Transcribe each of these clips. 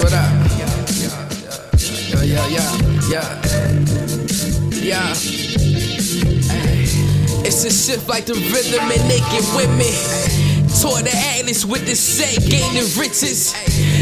What I. Yeah, yeah, yeah, yeah, yeah. It's a shift like the rhythm and naked women. Tore the atlas with the set, gaining riches.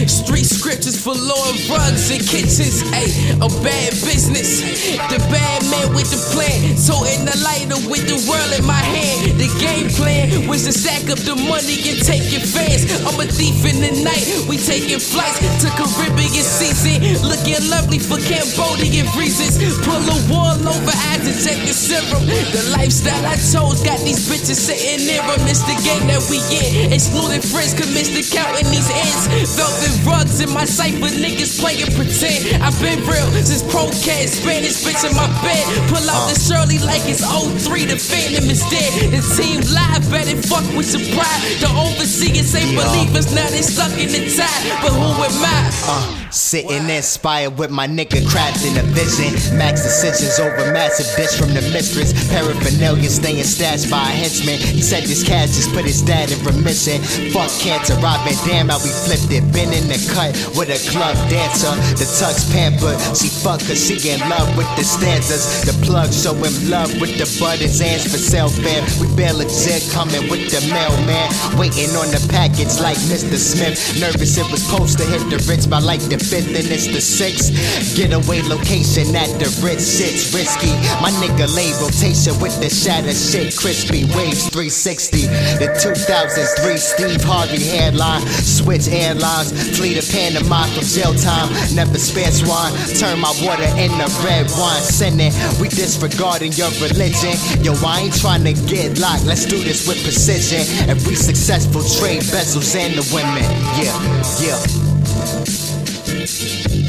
Street scriptures for lawn rugs and kitchens. Ay, a bad business. The bad with the plan. Toting the lighter with the world in my hand. The game plan was to stack up the money and take your fans. I'm a thief in the night. We taking flights to Caribbean season. Looking lovely for Cambodian reasons. Pull a wall over eyes and take the serum. The lifestyle I chose got these bitches sitting them. It's the game that we in. Excluding friends, commenced to counting these ends. Velvet rugs in my cipher, niggas playing pretend. I've been real since ProCat, Spanish bitch in my bed. Pull out the Shirley like it's 03, the Phantom is dead. The team live, better fuck with your pride. The overseers ain't believers, now they stuck in the tide. But who am I? Uh, sitting inspired with my nigga crafting a vision. Max decisions over massive bitch from the mistress. Paraphernalia staying stashed by a henchman. He said this cash just put his dad in remission. Fuck cancer, robbing damn how we flipped it. Been in the cut with a club dancer. The tux pampered. She fuck cause she in love with the stanzas. The plug show him love with the buttons and for sale fam. We bear legit coming with the mailman. Waiting on the package like Mr. Smith. Nervous it was supposed to hit the Ritz by like the fifth and it's the sixth. Getaway location at the Ritz, shit's risky. My nigga lay rotation with the shatter shit crispy. Waves 360. The 2003 Steve Harvey headline. Switch airlines. Flee to Panama from jail time. Never spare swine. Turn my water into red wine. Send it. We disregarding your religion. Yo, I ain't trying to get locked. Let's do this with precision. If we successful, trade bezels and the women. Yeah, yeah. Thank you.